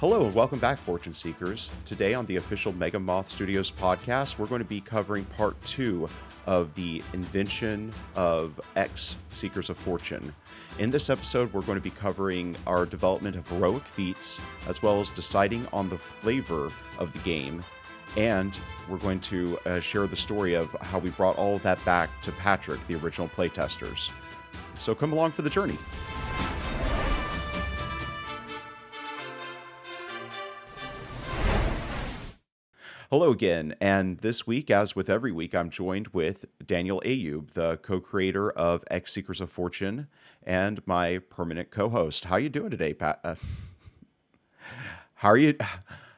Hello and welcome back, Fortune Seekers. Today on the official Mega Moth Studios podcast, we're going to be covering part two of the invention of X Seekers of Fortune. In this episode, we're going to be covering our development of heroic feats, as well as deciding on the flavor of the game. And we're going to uh, share the story of how we brought all of that back to Patrick, the original playtesters. So come along for the journey. Hello again, and this week, as with every week, I'm joined with Daniel Ayub, the co-creator of X Seekers of Fortune, and my permanent co-host. How are you doing today, Pat? Uh, how are you?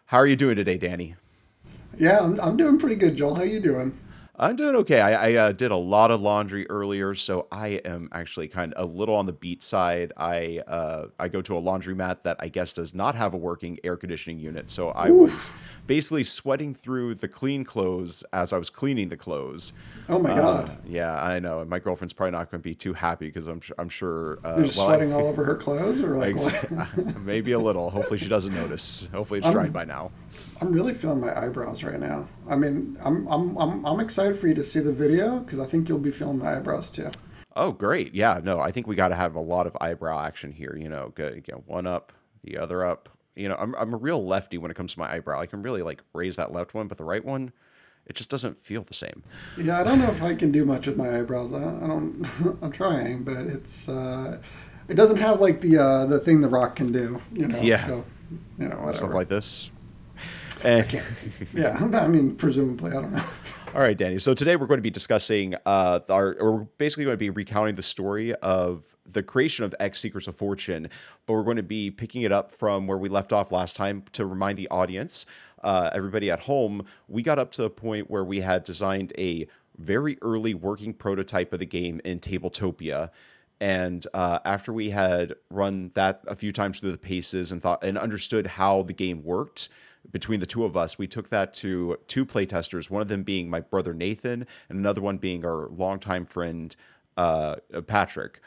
How are you doing today, Danny? Yeah, I'm, I'm doing pretty good, Joel. How are you doing? I'm doing okay. I, I uh, did a lot of laundry earlier, so I am actually kind of a little on the beat side. I uh, I go to a laundromat that I guess does not have a working air conditioning unit, so I Oof. was basically sweating through the clean clothes as I was cleaning the clothes. Oh my god! Uh, yeah, I know. And my girlfriend's probably not going to be too happy because I'm I'm sure uh, you're sweating I, all over her clothes, or like maybe a little. Hopefully she doesn't notice. Hopefully it's I'm, dried by now. I'm really feeling my eyebrows right now. I mean, I'm I'm I'm, I'm excited for you to see the video because I think you'll be feeling my eyebrows too. Oh, great! Yeah, no, I think we got to have a lot of eyebrow action here. You know, get, get one up, the other up. You know, I'm I'm a real lefty when it comes to my eyebrow. I can really like raise that left one, but the right one, it just doesn't feel the same. Yeah, I don't know if I can do much with my eyebrows. I, I don't. I'm trying, but it's uh, it doesn't have like the uh, the thing the Rock can do. You know. Yeah. So, you know, whatever. Stuff like this. I can't. Yeah, I mean, presumably, I don't know. All right, Danny. So today we're going to be discussing uh, our, or we're basically going to be recounting the story of the creation of X Seekers of Fortune, but we're going to be picking it up from where we left off last time to remind the audience, uh, everybody at home, we got up to the point where we had designed a very early working prototype of the game in Tabletopia. And uh, after we had run that a few times through the paces and thought and understood how the game worked, between the two of us, we took that to two playtesters, one of them being my brother Nathan, and another one being our longtime friend uh, Patrick.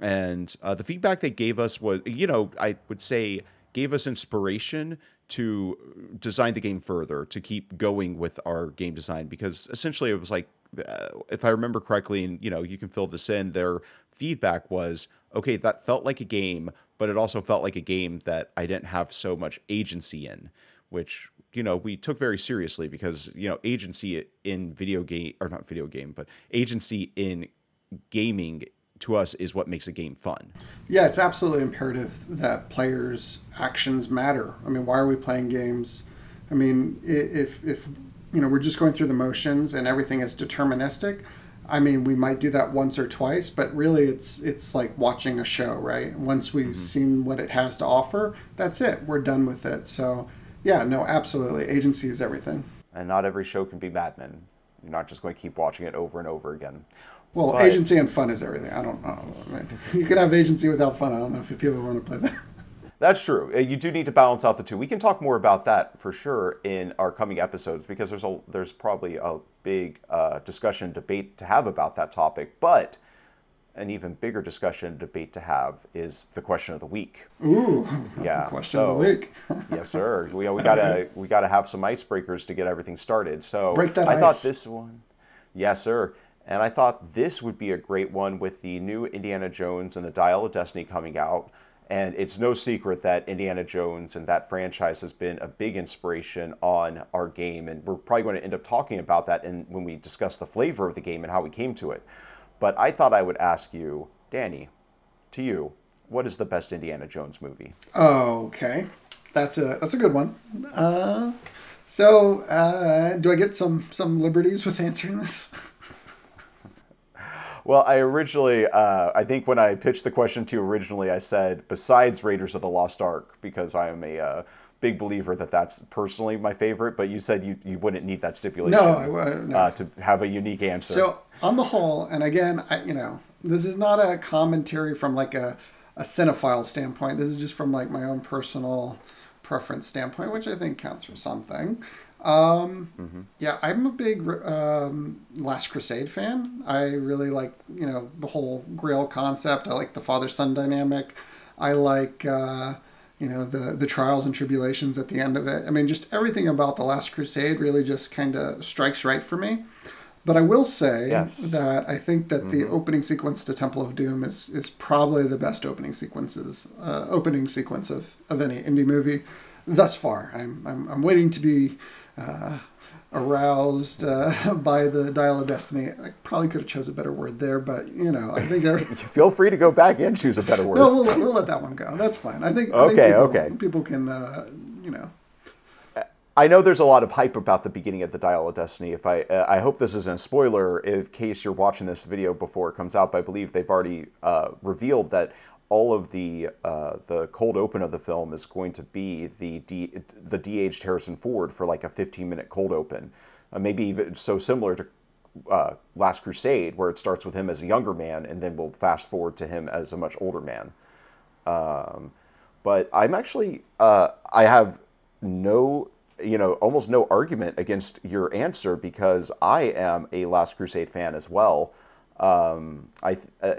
And uh, the feedback they gave us was, you know, I would say gave us inspiration to design the game further, to keep going with our game design, because essentially it was like, uh, if I remember correctly, and you know, you can fill this in, their feedback was, okay, that felt like a game, but it also felt like a game that I didn't have so much agency in which you know we took very seriously because you know agency in video game or not video game but agency in gaming to us is what makes a game fun yeah it's absolutely imperative that players actions matter i mean why are we playing games i mean if if you know we're just going through the motions and everything is deterministic I mean, we might do that once or twice, but really, it's it's like watching a show, right? Once we've mm-hmm. seen what it has to offer, that's it. We're done with it. So yeah, no, absolutely. Agency is everything. And not every show can be Mad Men. You're not just going to keep watching it over and over again. Well, but, agency and fun is everything. I don't know. I mean, you can have agency without fun. I don't know if people want to play that. That's true. Uh, you do need to balance out the two. We can talk more about that for sure in our coming episodes because there's a there's probably a big uh, discussion debate to have about that topic. But an even bigger discussion debate to have is the question of the week. Ooh, yeah. Question so, of the week. yes, sir. We, we gotta we gotta have some icebreakers to get everything started. So break that I ice. thought this one. Yes, sir. And I thought this would be a great one with the new Indiana Jones and the Dial of Destiny coming out. And it's no secret that Indiana Jones and that franchise has been a big inspiration on our game. And we're probably going to end up talking about that in, when we discuss the flavor of the game and how we came to it. But I thought I would ask you, Danny, to you, what is the best Indiana Jones movie? okay, that's a that's a good one. Uh, so, uh, do I get some some liberties with answering this? well, I originally, uh, I think when I pitched the question to you originally, I said besides Raiders of the Lost Ark because I am a uh, big believer that that's personally my favorite, but you said you, you wouldn't need that stipulation no, I, no. Uh, to have a unique answer. So on the whole, and again, I, you know, this is not a commentary from like a, a cinephile standpoint. This is just from like my own personal preference standpoint, which I think counts for something. Um, mm-hmm. Yeah, I'm a big um, Last Crusade fan. I really like, you know, the whole Grail concept. I like the father son dynamic. I like, uh, you know the the trials and tribulations at the end of it. I mean, just everything about the Last Crusade really just kind of strikes right for me. But I will say Yes. that I think that the opening sequence to Temple of Doom is is probably the best opening sequences uh, opening sequence of, of any indie movie thus far. I'm I'm, I'm waiting to be uh, aroused uh, by the Dial of Destiny. I probably could have chose a better word there, but you know I think. Every, Feel free to go back and choose a better word. no, we'll, let- we'll let that one go. That's fine. I think. I think Okay, people, okay. People can, uh, you know. I know there's a lot of hype about the beginning of the Dial of Destiny. If I, uh, I hope this isn't a spoiler in case you're watching this video before it comes out. But I believe they've already uh, revealed that all of the uh, the cold open of the film is going to be the D, the de-aged Harrison Ford for like a 15 minute cold open, uh, maybe even so similar to uh, Last Crusade, where it starts with him as a younger man and then we'll fast forward to him as a much older man. Um, but I'm actually uh, I have no you know almost no argument against your answer because I am a Last Crusade fan as well. Um, I th- uh,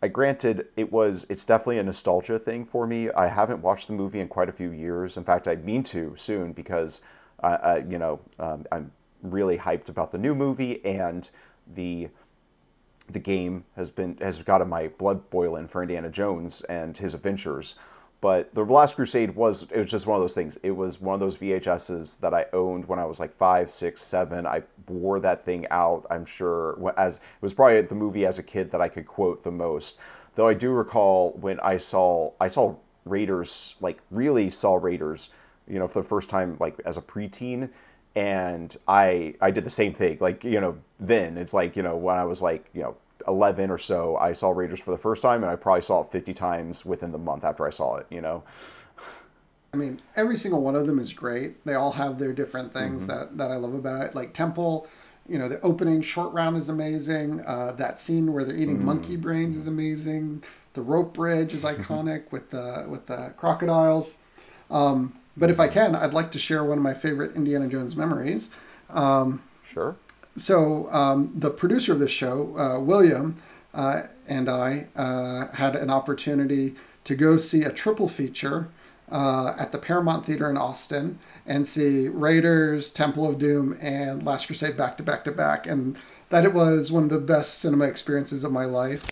I granted it was it's definitely a nostalgia thing for me. I haven't watched the movie in quite a few years. In fact, I mean to soon because I, I you know um, I'm really hyped about the new movie and the the game has been has gotten my blood boiling for Indiana Jones and his adventures. But the Last Crusade was it was just one of those things. It was one of those VHSs that I owned when I was like five, six, seven. I wore that thing out. I'm sure as it was probably the movie as a kid that I could quote the most. Though I do recall when I saw I saw Raiders like really saw Raiders, you know, for the first time like as a preteen and I I did the same thing. Like you know, then it's like you know when I was like you know 11 or so, I saw Raiders for the first time, and I probably saw it 50 times within the month after I saw it. You know, I mean, every single one of them is great. They all have their different things Mm-hmm. that, that I love about it. Like Temple, you know, the opening short round is amazing. Uh, that scene where they're eating monkey Mm-hmm. brains is amazing. The rope bridge is iconic with the with the crocodiles. Um, but if I can, I'd like to share one of my favorite Indiana Jones memories. sure. So um, the producer of this show, uh, William, uh, and I uh, had an opportunity to go see a triple feature uh, at the Paramount Theater in Austin and see Raiders, Temple of Doom, and Last Crusade back to back to back, and that it was one of the best cinema experiences of my life.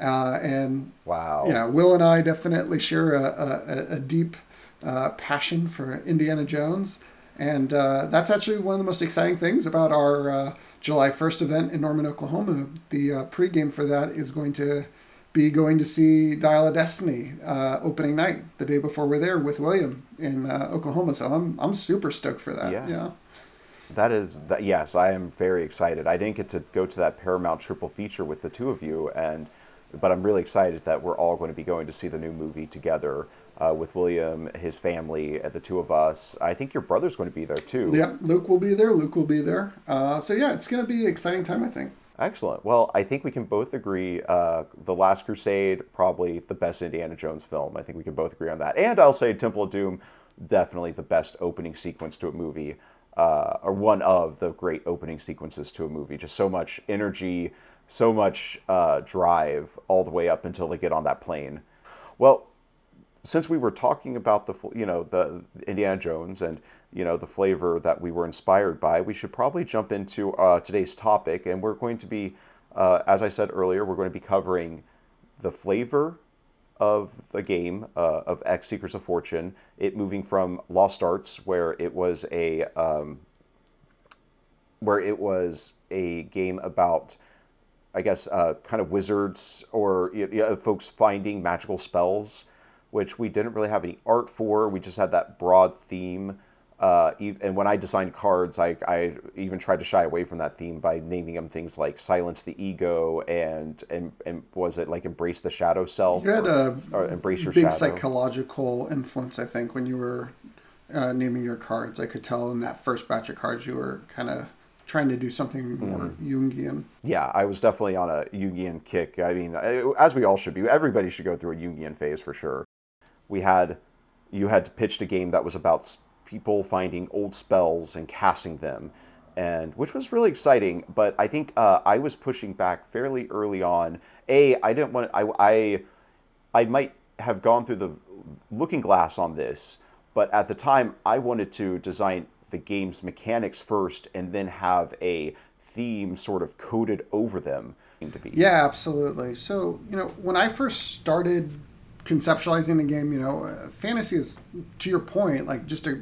Uh, and Wow. yeah, Will and I definitely share a, a, a deep uh, passion for Indiana Jones. And uh, that's actually one of the most exciting things about our uh, July 1st event in Norman, Oklahoma. The uh, pregame for that is going to be going to see Dial of Destiny uh, opening night, the day before we're there with William in uh, Oklahoma. So I'm, I'm super stoked for that. Yeah. yeah. That is that. Yes, I am very excited. I didn't get to go to that Paramount triple feature with the two of you, and but I'm really excited that we're all going to be going to see the new movie together uh, with William, his family, and the two of us. I think your brother's going to be there too. Yep, Luke will be there. Luke will be there. Uh, so yeah, it's going to be an exciting time, I think. Excellent. Well, I think we can both agree uh, The Last Crusade, probably the best Indiana Jones film. I think we can both agree on that. And I'll say Temple of Doom, definitely the best opening sequence to a movie, uh, or one of the great opening sequences to a movie. Just so much energy, so much uh, drive all the way up until they get on that plane. Well, since we were talking about the you know the Indiana Jones and you know the flavor that we were inspired by, we should probably jump into uh, today's topic, and we're going to be, uh, as I said earlier, we're going to be covering the flavor of the game uh, of X Seekers of Fortune. It moving from Lost Arts, where it was a um, where it was a game about I guess, uh, kind of wizards or you know, folks finding magical spells, which we didn't really have any art for. We just had that broad theme. Uh, and when I designed cards, I, I even tried to shy away from that theme by naming them things like silence the ego and and, and was it like embrace the shadow self You had or, a or embrace your big shadow. psychological influence, I think, when you were uh, naming your cards. I could tell in that first batch of cards you were kind of trying to do something more Mm-hmm. Jungian. Yeah, I was definitely on a Jungian kick. I mean, as we all should be. Everybody should go through a Jungian phase for sure. We had, you had pitched a game that was about people finding old spells and casting them, and which was really exciting. But I think uh, I was pushing back fairly early on. A, I didn't want. I, I, I might have gone through the looking glass on this, but at the time I wanted to design the game's mechanics first and then have a theme sort of coded over them. Yeah, absolutely. So, you know, when I first started conceptualizing the game, you know, uh, fantasy is, to your point, like just a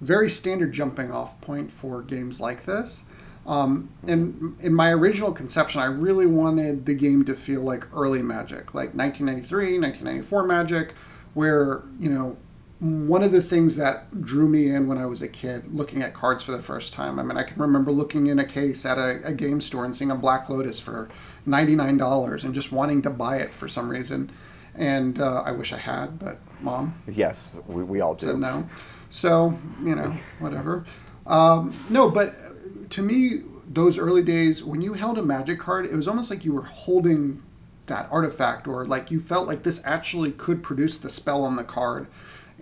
very standard jumping off point for games like this. Um, and in my original conception, I really wanted the game to feel like early Magic, like 1993, 1994 Magic, where, you know, one of the things that drew me in when I was a kid, looking at cards for the first time. I mean, I can remember looking in a case at a, a game store and seeing a Black Lotus for $99 and just wanting to buy it for some reason. And uh, I wish I had, but mom. Yes, we, we all do. Said no. So, you know, whatever. Um, no, but to me, those early days, when you held a magic card, it was almost like you were holding that artifact, or like you felt like this actually could produce the spell on the card.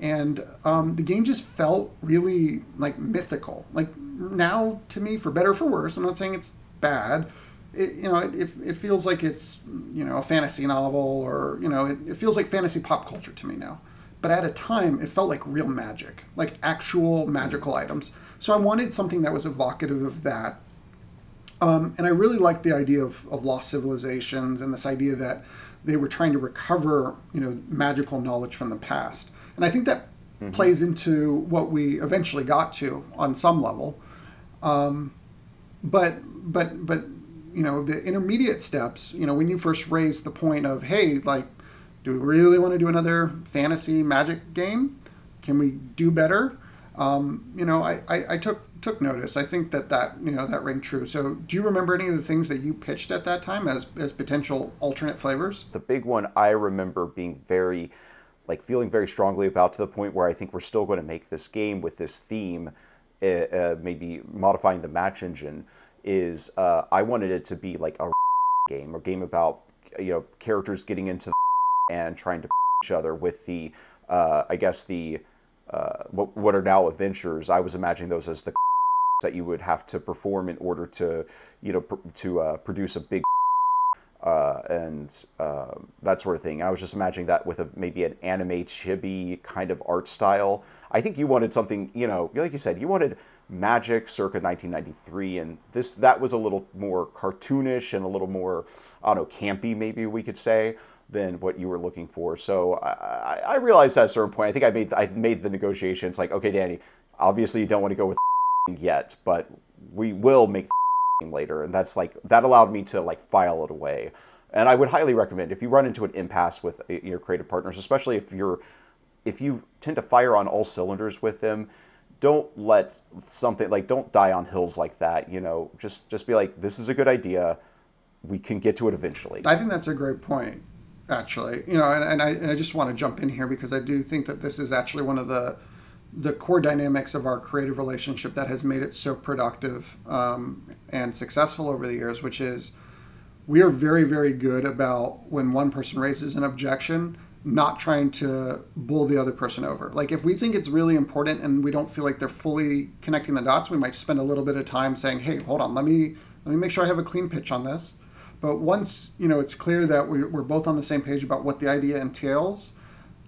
And um, the game just felt really like mythical. Like now, to me, for better or for worse, I'm not saying it's bad. It, you know, it, it, it feels like it's you know a fantasy novel, or you know, it, it feels like fantasy pop culture to me now but at a time it felt like real magic, like actual magical items. So I wanted something that was evocative of that. Um, and I really liked the idea of, of lost civilizations and this idea that they were trying to recover, you know, magical knowledge from the past. And I think that mm-hmm. plays into what we eventually got to on some level. Um, but but but you know the intermediate steps. You know when you first raised the point of hey like do we really want to do another fantasy magic game? Can we do better? Um, you know, I, I, I, took took notice. I think that that you know that rang true. So, do you remember any of the things that you pitched at that time as as potential alternate flavors? The big one I remember being very, like feeling very strongly about to the point where I think we're still going to make this game with this theme, uh, uh, maybe modifying the match engine. Is uh, I wanted it to be like a game or game about you know characters getting into and trying to each other with the, uh, I guess the, uh, what, what are now adventures. I was imagining those as the that you would have to perform in order to, you know, pr- to uh, produce a big uh, and uh, that sort of thing. I was just imagining that with a, maybe an anime chibi kind of art style. I think you wanted something, you know, like you said, you wanted magic circa 1993, and this that was a little more cartoonish and a little more, I don't know, campy, maybe we could say than what you were looking for. So I, I realized at a certain point, I think I made I made the negotiations like, okay, Danny, obviously you don't want to go with yet, but we will make later, and that's like that allowed me to like file it away. And I would highly recommend if you run into an impasse with uh, your creative partners, especially if you're if you tend to fire on all cylinders with them, don't let something like don't die on hills like that. You know, just just be like, this is a good idea. We can get to it eventually. I think that's a great point actually. You know, and, and, I, and I just want to jump in here because I do think that this is actually one of the the core dynamics of our creative relationship that has made it so productive um, and successful over the years, which is we are very, very good about when one person raises an objection, not trying to bull the other person over. Like if we think it's really important and we don't feel like they're fully connecting the dots, we might spend a little bit of time saying, "Hey, hold on, let me let me make sure I have a clean pitch on this." But once you know it's clear that we're, both on the same page about what the idea entails,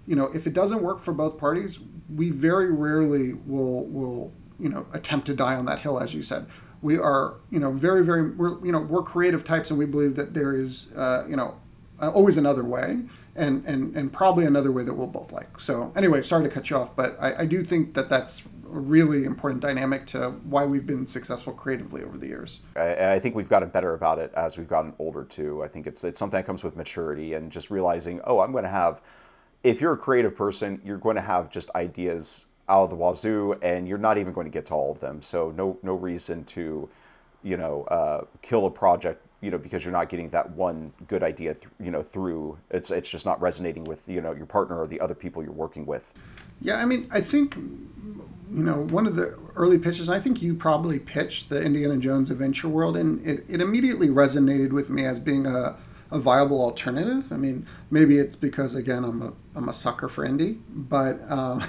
you know, if it doesn't work for both parties, we very rarely will will you know attempt to die on that hill, as you said. We are you know very very we're you know we're creative types, and we believe that there is uh, you know always another way and, and, and probably another way that we'll both like. So anyway, sorry to cut you off, but I, I do think that that's a really important dynamic to why we've been successful creatively over the years. And I think we've gotten better about it as we've gotten older too. I think it's it's something that comes with maturity and just realizing, oh, I'm going to have. If you're a creative person, you're going to have just ideas out of the wazoo, and you're not even going to get to all of them. So no no reason to, you know, uh, kill a project you know because you're not getting that one good idea th- you know through it's it's just not resonating with you know your partner or the other people you're working with. Yeah i mean i think you know one of the early pitches i think you probably pitched the indiana jones adventure world and it, it immediately resonated with me as being a, a viable alternative. I mean maybe it's because again i'm a, I'm a sucker for indie but um,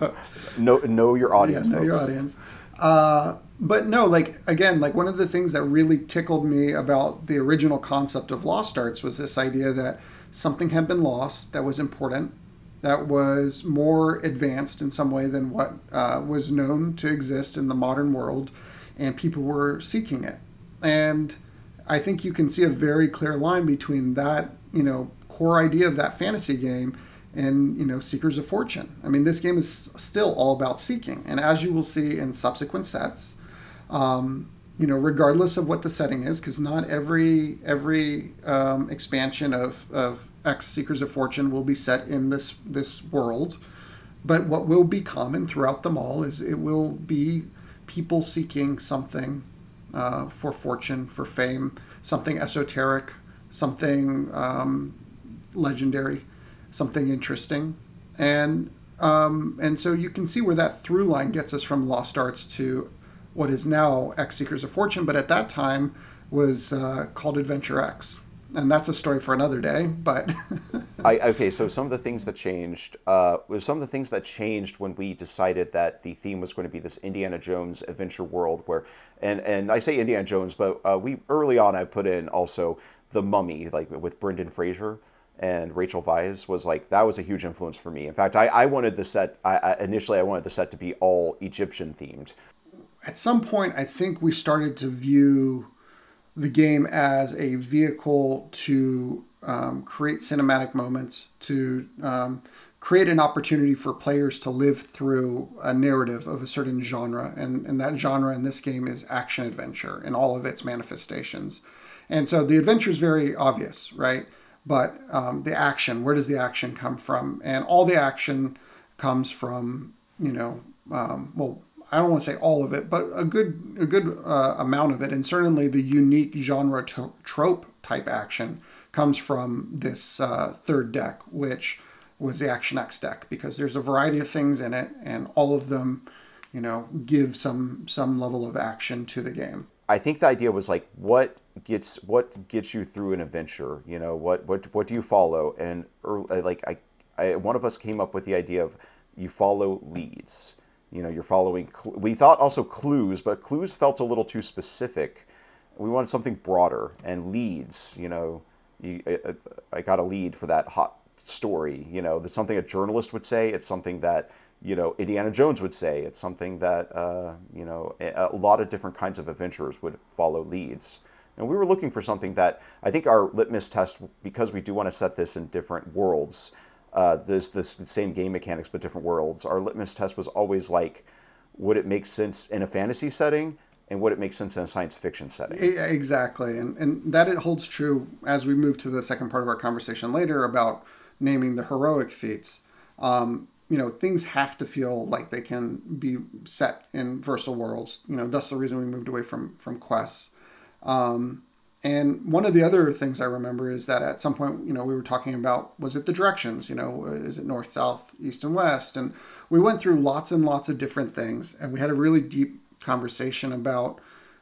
know, know your audience yeah, know folks. your audience. Uh, but no, like again, like one of the things that really tickled me about the original concept of Lost Arts was this idea that something had been lost that was important, that was more advanced in some way than what uh, was known to exist in the modern world, and people were seeking it. And I think you can see a very clear line between that, you know, core idea of that fantasy game and you know seekers of fortune i mean this game is still all about seeking and as you will see in subsequent sets um, you know regardless of what the setting is because not every every um, expansion of of x seekers of fortune will be set in this this world. But what will be common throughout them all is it will be people seeking something uh, for fortune for fame something esoteric something um, legendary, something interesting, and um, and so you can see where that through line gets us from Lost Arts to what is now X Seekers of Fortune, but at that time was uh, called Adventure X. And that's a story for another day. But I, okay, so some of the things that changed uh, was some of the things that changed when we decided that the theme was going to be this Indiana Jones adventure world. Where and and I say Indiana Jones, but uh, we early on I put in also the Mummy, like with Brendan Fraser and Rachel Weisz was like that was a huge influence for me. In fact, I, I wanted the set. I, I, initially I wanted the set to be all Egyptian themed. At some point, I think we started to view the game as a vehicle to um, create cinematic moments, to um, create an opportunity for players to live through a narrative of a certain genre, and and that genre in this game is action adventure in all of its manifestations. And so the adventure is very obvious, right? but um, the action where does the action come from and all the action comes from you know um, well i don't want to say all of it but a good a good uh, amount of it and certainly the unique genre to- trope type action comes from this uh, third deck which was the action x deck because there's a variety of things in it and all of them you know give some some level of action to the game I think the idea was like what gets what gets you through an adventure. You know what what what do you follow? And like I, I one of us came up with the idea of you follow leads. You know you're following. Cl- we thought also clues, but clues felt a little too specific. We wanted something broader and leads. You know, you, I, I got a lead for that hot story. You know, that's something a journalist would say. It's something that you know, Indiana Jones would say. It's something that, uh, you know, a, a lot of different kinds of adventurers would follow leads. And we were looking for something that I think our litmus test, because we do want to set this in different worlds, uh, this this same game mechanics but different worlds. Our litmus test was always like, would it make sense in a fantasy setting, and would it make sense in a science fiction setting? Exactly, and and that it holds true as we move to the second part of our conversation later about naming the heroic feats. Um, you know things have to feel like they can be set in versal worlds you know that's the reason we moved away from from quests um, and one of the other things i remember is that at some point you know we were talking about was it the directions you know is it north south east and west and we went through lots and lots of different things and we had a really deep conversation about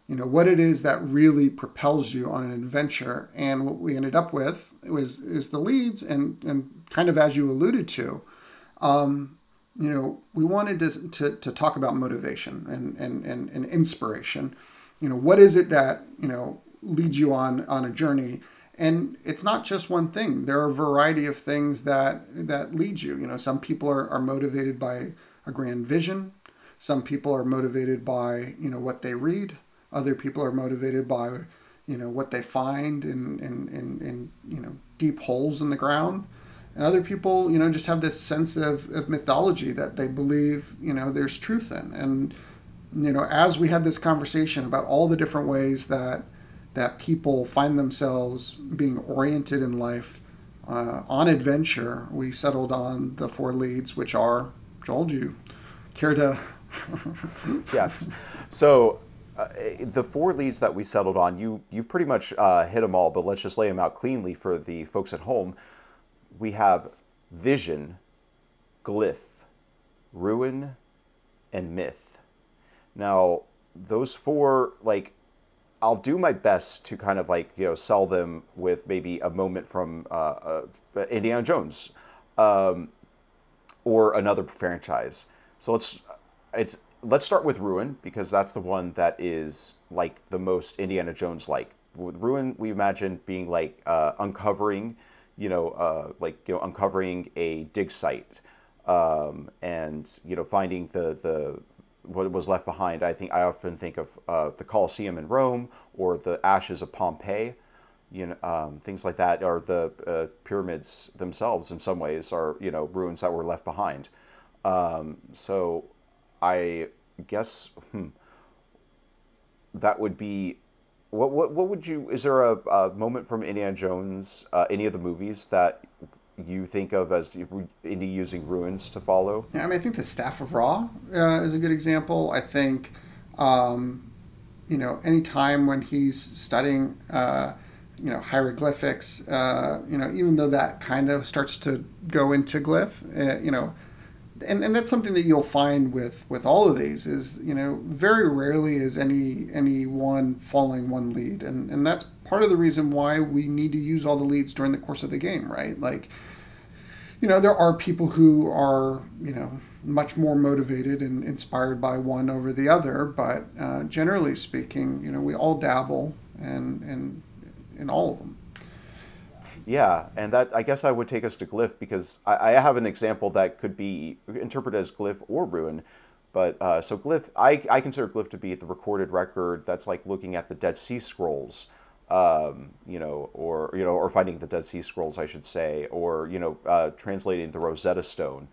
you know what it is that really propels you on an adventure and what we ended up with was is the leads and and kind of as you alluded to um, you know, we wanted to, to, to talk about motivation and, and, and, and inspiration. You know, what is it that, you know, leads you on, on a journey? And it's not just one thing. There are a variety of things that, that lead you. You know, some people are, are motivated by a grand vision. Some people are motivated by, you know, what they read. Other people are motivated by, you know, what they find in, in, in, in you know, deep holes in the ground and other people you know just have this sense of, of mythology that they believe you know there's truth in and you know as we had this conversation about all the different ways that that people find themselves being oriented in life uh, on adventure. We settled on the four leads which are joel do you care to yes. So uh, the four leads that we settled on you you pretty much uh, hit them all but let's just lay them out cleanly for the folks at home. We have vision, glyph, ruin, and myth. Now, those four, like, I'll do my best to kind of like, you know, sell them with maybe a moment from uh, uh, Indiana Jones um, or another franchise. So let's, it's, let's start with Ruin because that's the one that is like the most Indiana Jones like. With Ruin, we imagine being like uh, uncovering you know, uh, like you know, uncovering a dig site, um, and you know, finding the the what was left behind. I think I often think of uh, the Colosseum in Rome or the ashes of Pompeii, you know, um, things like that, or the uh, pyramids themselves. In some ways, are you know ruins that were left behind. Um, so, I guess hmm, that would be. What, what, what would you is there a, a moment from Indiana Jones uh, any of the movies that you think of as Indy using ruins to follow? Yeah, I mean, I think the Staff of Ra uh, is a good example. I think, um, you know, any time when he's studying, uh, you know, hieroglyphics, uh, you know, even though that kind of starts to go into glyph, uh, you know, and, and that's something that you'll find with with all of these is you know very rarely is any any one following one lead and and that's part of the reason why we need to use all the leads during the course of the game right like you know there are people who are you know much more motivated and inspired by one over the other but uh, generally speaking you know we all dabble and and in all of them yeah, and that I guess I would take us to glyph because I, I have an example that could be interpreted as glyph or ruin. But uh, so glyph, I, I consider glyph to be the recorded record that's like looking at the Dead Sea Scrolls, um, you know, or you know, or finding the Dead Sea Scrolls, I should say, or you know, uh, translating the Rosetta Stone.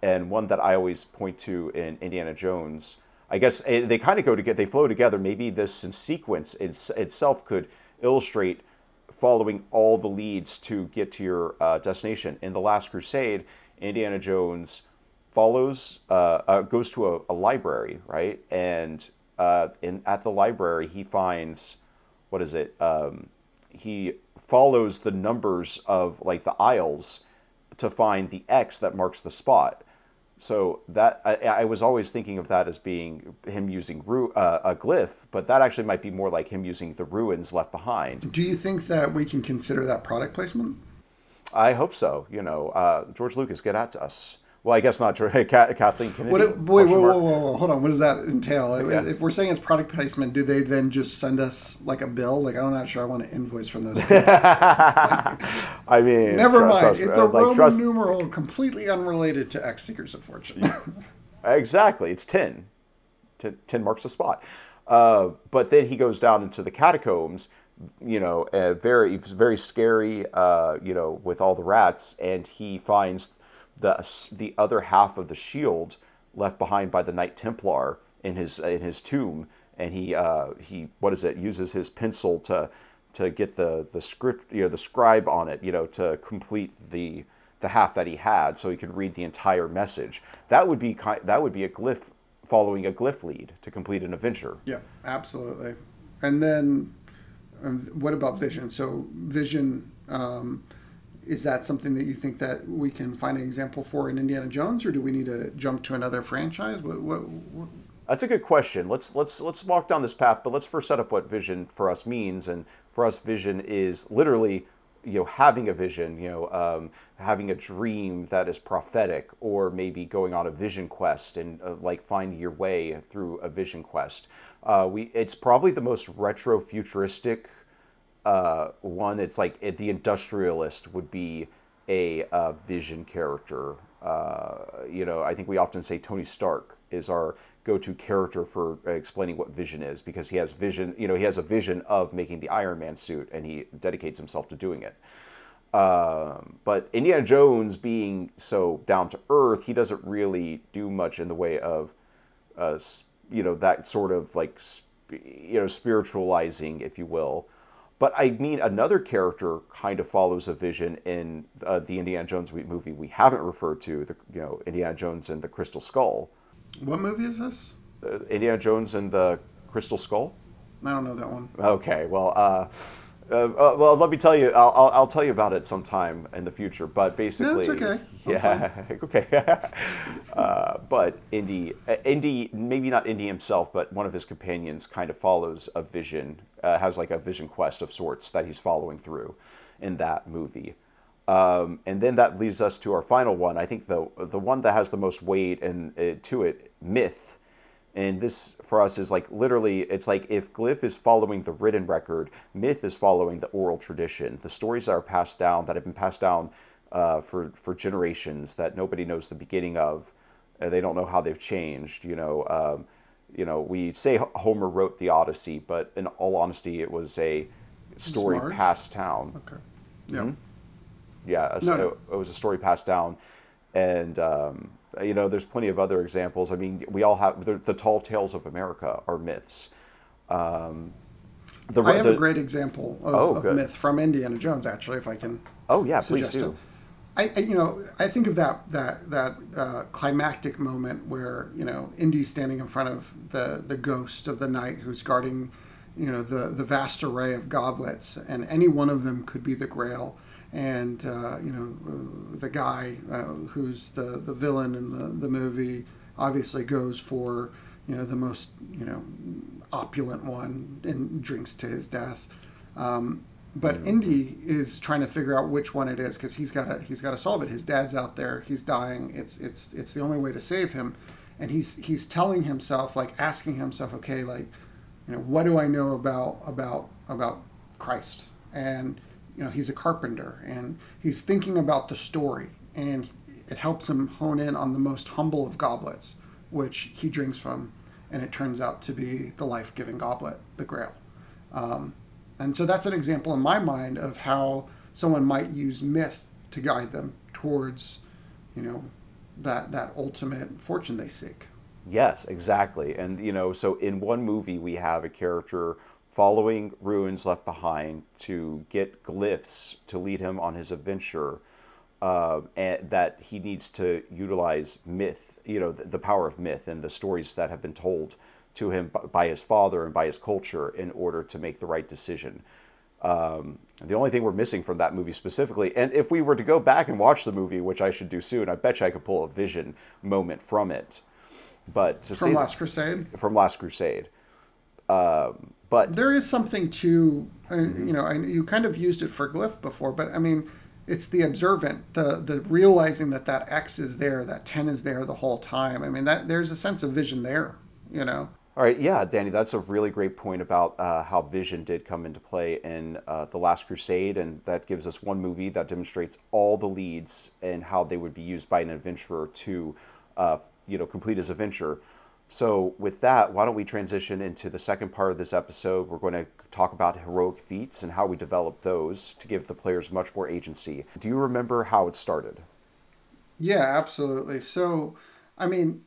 And one that I always point to in Indiana Jones, I guess eh, they kind of go together, they flow together. Maybe this in sequence itself could illustrate following all the leads to get to your uh, destination. In The Last Crusade, Indiana Jones follows, uh, uh, goes to a, a, library, right? And uh, in, at the library, he finds, what is it? Um, he follows the numbers of like the aisles to find the X that marks the spot. So that I, I, was always thinking of that as being him using ru- uh, a glyph, but that actually might be more like him using the ruins left behind. Do you think that we can consider that product placement? I hope so. You know, uh, George Lucas, get at us. Well, I guess not. Kathleen Kennedy. What, wait, whoa, whoa, whoa, whoa, hold on. What does that entail? Yeah. If we're saying it's product placement, do they then just send us like a bill? Like I'm not sure I want an invoice from those. like, I mean, never trust, mind. Trust, it's a like, Roman trust... numeral completely unrelated to X Seekers of Fortune. exactly. It's ten. ten. Ten marks the spot. Uh, but then he goes down into the catacombs you know, uh, very very scary, uh, you know, with all the rats, and he finds the the other half of the shield left behind by the Knight Templar in his in his tomb, and he uh, he what is it uses his pencil to to get the the script you know the scribe on it you know to complete the the half that he had so he could read the entire message. That would be that would be a glyph following a glyph lead to complete an adventure. Yeah, absolutely. And then um, what about Vision? So Vision. Um, is that something that you think that we can find an example for in Indiana Jones, or do we need to jump to another franchise? What, what, what? That's a good question. Let's let's let's walk down this path, but let's first set up what vision for us means. And for us, vision is literally you know having a vision you know um, having a dream that is prophetic or maybe going on a vision quest and uh, like finding your way through a vision quest uh, we it's probably the most retro futuristic uh, one, it's like the industrialist would be a vision character. Uh, you know, I think we often say Tony Stark is our go-to character for explaining what vision is because he has vision. You know, he has a vision of making the Iron Man suit, and he dedicates himself to doing it. Um, but Indiana Jones being so down to earth, he doesn't really do much in the way of, uh, you know, that sort of like, you know, spiritualizing, if you will. But I mean, another character kind of follows a vision in uh, the Indiana Jones movie we haven't referred to, the you know Indiana Jones and the Crystal Skull. What movie is this? Uh, Indiana Jones and the Crystal Skull. I don't know that one. Okay, well, uh, uh, uh, well, let me tell you. I'll, I'll, I'll, tell you about it sometime in the future. But basically, no, okay. yeah, okay. uh, but Indy, uh, Indy, maybe not Indy himself, but one of his companions kind of follows a vision, uh, has like a vision quest of sorts that he's following through in that movie. Um, and then that leads us to our final one. I think the the one that has the most weight and uh, to it, myth, And this for us is like literally, it's like if Glyph is following the written record, Myth is following the oral tradition. The stories that are passed down, that have been passed down uh, for for generations, that nobody knows the beginning of. Uh, they don't know how they've changed. You know, um, you know, we say Homer wrote the Odyssey, but in all honesty, it was a story passed down. Okay. Yeah. Mm-hmm. Yeah, No, so no. it was a story passed down, and um, you know, there's plenty of other examples. I mean, we all have the, the tall tales of America are myths. Um, the, I have the- a great example of, Oh, of myth from Indiana Jones, actually, if I can. oh yeah, please do. it. I, you know, I think of that that that uh, climactic moment where you know Indy's standing in front of the the ghost of the knight who's guarding, you know, the the vast array of goblets, and any one of them could be the Grail. And uh, you know, uh, the guy uh, who's the the villain in the the movie obviously goes for you know the most you know opulent one and drinks to his death. Um, but Indy is trying to figure out which one it is because he's got to he's got to solve it. His dad's out there. He's dying. It's it's it's the only way to save him, and he's he's telling himself like asking himself, okay, like you know what do I know about about about Christ? And you know he's a carpenter and he's thinking about the story and it helps him hone in on the most humble of goblets, which he drinks from, and it turns out to be the life-giving goblet, the Grail. Um, and so that's an example in my mind of how someone might use myth to guide them towards, you know, that that ultimate fortune they seek. Yes, exactly. And you know, so in one movie we have a character following ruins left behind to get glyphs to lead him on his adventure, uh, and that he needs to utilize myth, you know, the, the power of myth and the stories that have been told to him by his father and by his culture in order to make the right decision. Um, the only thing we're missing from that movie specifically, and if we were to go back and watch the movie, which I should do soon, I bet you I could pull a vision moment from it. But to From Last Crusade, from Last Crusade. Um, but there is something to, uh, you know, I, you kind of used it for glyph before, but I mean, it's the observant, the the realizing that that X is there, that ten is there the whole time. I mean, that there's a sense of vision there, you know. all right, yeah, Danny, that's a really great point about uh, how vision did come into play in uh, the Last Crusade, and that gives us one movie that demonstrates all the leads and how they would be used by an adventurer to, uh, you know, complete his adventure. So, with that, why don't we transition into the second part of this episode? We're going to talk about heroic feats and how we develop those to give the players much more agency. Do you remember how it started? Yeah, absolutely. So, I mean,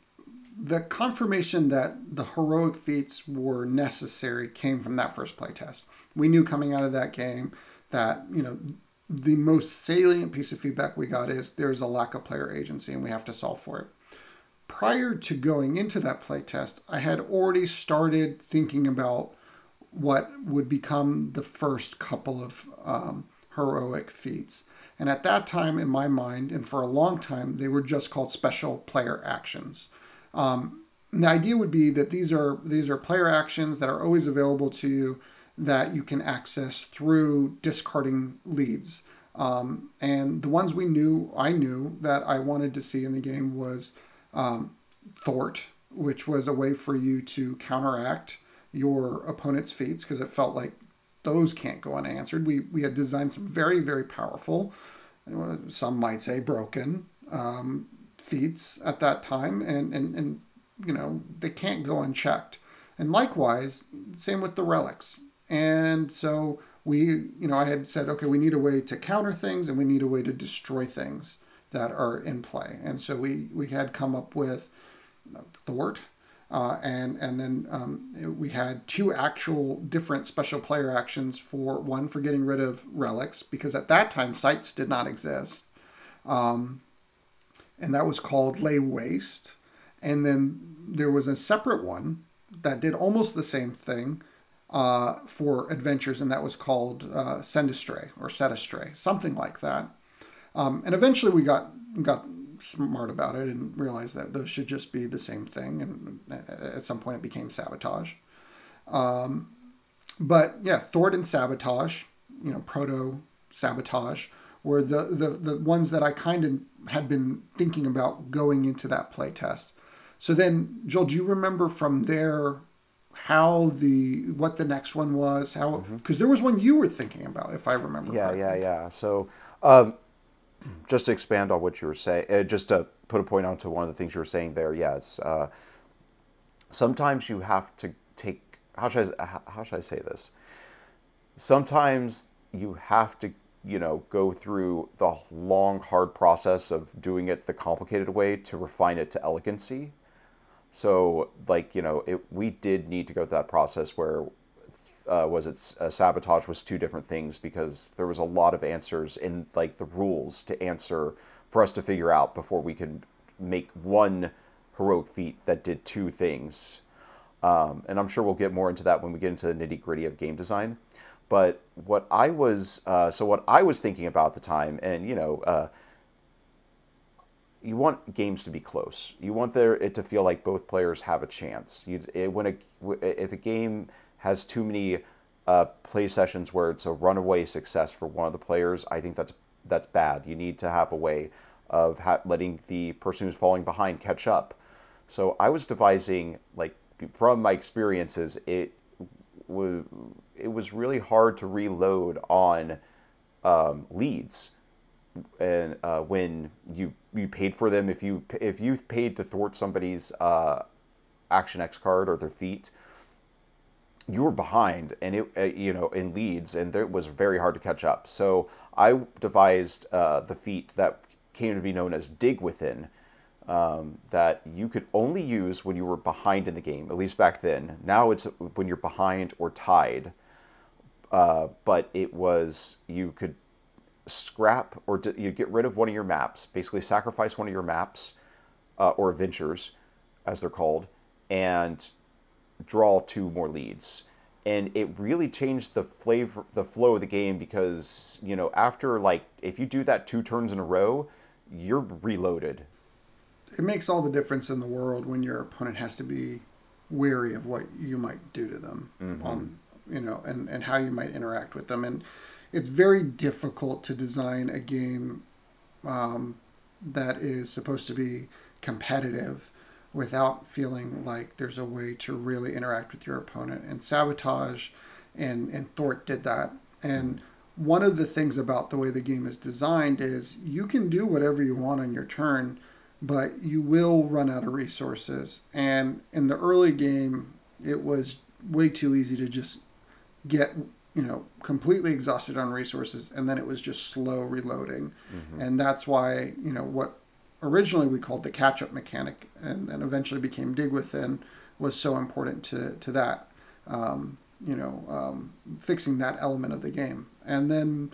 the confirmation that the heroic feats were necessary came from that first playtest. We knew coming out of that game that, you know, the most salient piece of feedback we got is there's a lack of player agency and we have to solve for it. Prior to going into that playtest, I had already started thinking about what would become the first couple of um, heroic feats. And at that time, in my mind, and for a long time, they were just called special player actions. Um, the idea would be that these are these are player actions that are always available to you that you can access through discarding leads. Um, and the ones we knew, I knew that I wanted to see in the game was um, thwart, which was a way for you to counteract your opponent's feats because it felt like those can't go unanswered. We we had designed some very very powerful, some might say broken um, feats at that time, and and and you know they can't go unchecked. And likewise, same with the relics. And so we, you know, I had said, okay, we need a way to counter things, and we need a way to destroy things that are in play. And so we we had come up with thwart. Uh, and and then um, we had two actual different special player actions for one for getting rid of relics because at that time sites did not exist, um, and that was called lay waste. And then there was a separate one that did almost the same thing uh, for adventures, and that was called uh, send astray or set astray, something like that. Um, and eventually we got got smart about it and realized that those should just be the same thing. And at some point it became sabotage. Um, but yeah, thwart and sabotage, you know, proto sabotage were the, the, the ones that I kind of had been thinking about going into that playtest. So then, Joel, do you remember from there how the what the next one was? How because there was one you were thinking about, if I remember. Yeah, yeah, yeah. So, um, just to expand on what you were saying, uh, just to put a point onto one of the things you were saying there, yes. Uh, sometimes you have to take. How should I, how- should I say this? Sometimes you have to, you know, go through the long, hard process of doing it the complicated way to refine it to elegancy. So, like, you know, it, we did need to go through that process where uh, was it uh, sabotage was two different things because there was a lot of answers in like the rules to answer for us to figure out before we could make one heroic feat that did two things. Um, and I'm sure we'll get more into that when we get into the nitty gritty of game design. But what I was uh, so what I was thinking about at the time, and you know, uh, you want games to be close. You want there it to feel like both players have a chance. You it, when a if a game has too many uh, play sessions where it's a runaway success for one of the players, I think that's that's bad. You need to have a way of ha- letting the person who's falling behind catch up. So I was devising like from my experiences, it was it was really hard to reload on um, leads and uh, when you you paid for them if you if you paid to thwart somebody's uh, action X card or their feat you were behind and it uh, you know in leads and it was very hard to catch up. So I devised uh, the feat that came to be known as dig within um, that you could only use when you were behind in the game at least back then. Now it's when you're behind or tied. Uh, but it was you could scrap or d- you get rid of one of your maps, basically sacrifice one of your maps uh, or adventures, as they're called, and draw two more leads. And it really changed the flavor, the flow of the game because you know after like if you do that two turns in a row, you're reloaded. It makes all the difference in the world when your opponent has to be wary of what you might do to them on you know and and how you might interact with them and it's very difficult to design a game um, that is supposed to be competitive without feeling like there's a way to really interact with your opponent. And sabotage and and thwart did that. And one of the things about the way the game is designed is you can do whatever you want on your turn but you will run out of resources. And in the early game it was way too easy to just get you know completely exhausted on resources and then it was just slow reloading. Mm-hmm. And that's why you know what originally we called the catch up mechanic and then eventually became dig within was so important to to that um, you know um, fixing that element of the game. And then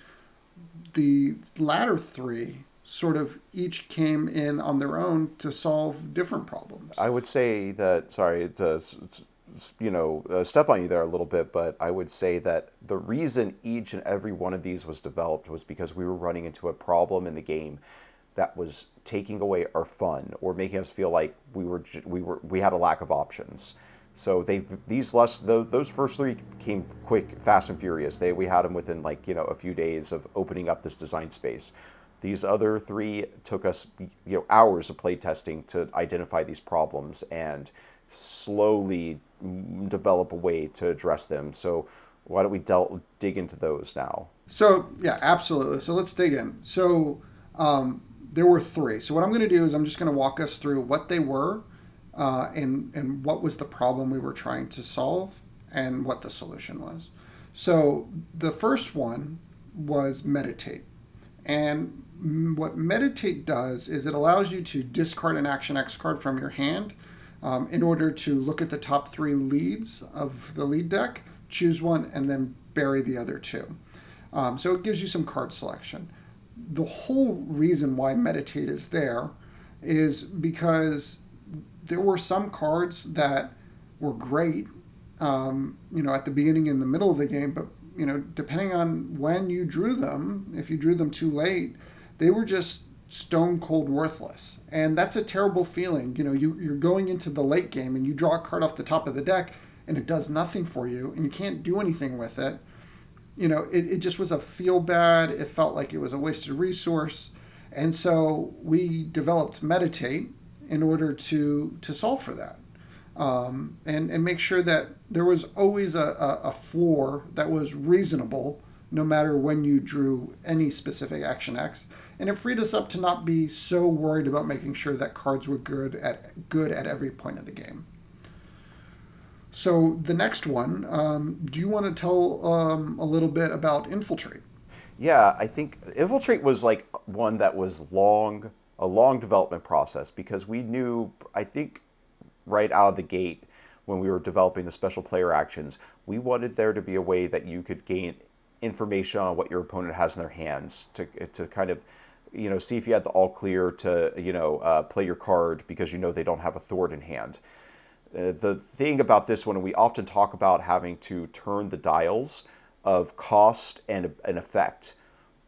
the latter three sort of each came in on their own to solve different problems. I would say that sorry to you know uh, step on you there a little bit, but I would say that the reason each and every one of these was developed was because we were running into a problem in the game that was taking away our fun or making us feel like we were we were we had a lack of options. So they these less tho- those first three came quick, fast and furious. They we had them within like you know a few days of opening up this design space. These other three took us you know hours of play testing to identify these problems and slowly develop a way to address them. So why don't we del- dig into those now? So yeah, absolutely. So let's dig in. So um, there were three. So what I'm going to do is I'm just going to walk us through what they were, uh, and and what was the problem we were trying to solve, and what the solution was. So the first one was meditate, and what meditate does is it allows you to discard an action X card from your hand. Um, in order to look at the top three leads of the lead deck, choose one, and then bury the other two. Um, so it gives you some card selection. The whole reason why meditate is there is because there were some cards that were great, um, you know, at the beginning and the middle of the game, but you know, depending on when you drew them, if you drew them too late, they were just stone cold worthless, and that's a terrible feeling. You know, you you're going into the late game and you draw a card off the top of the deck, and it does nothing for you, and you can't do anything with it you know, it, it just was a feel bad. It felt like it was a wasted resource. And so we developed Meditate, in order to to solve for that um, and and make sure that there was always a, a, a floor that was reasonable no matter when you drew any specific action X. And it freed us up to not be so worried about making sure that cards were good at good at every point of the game. So the next one, um, do you want to tell um, a little bit about infiltrate? Yeah, I think infiltrate was like one that was long, a long development process because we knew, I think, right out of the gate when we were developing the special player actions, we wanted there to be a way that you could gain information on what your opponent has in their hands to to kind of you know see if you had the all clear to you know uh, play your card because you know they don't have a thwart in hand. Uh, the thing about this one, we often talk about having to turn the dials of cost and an effect.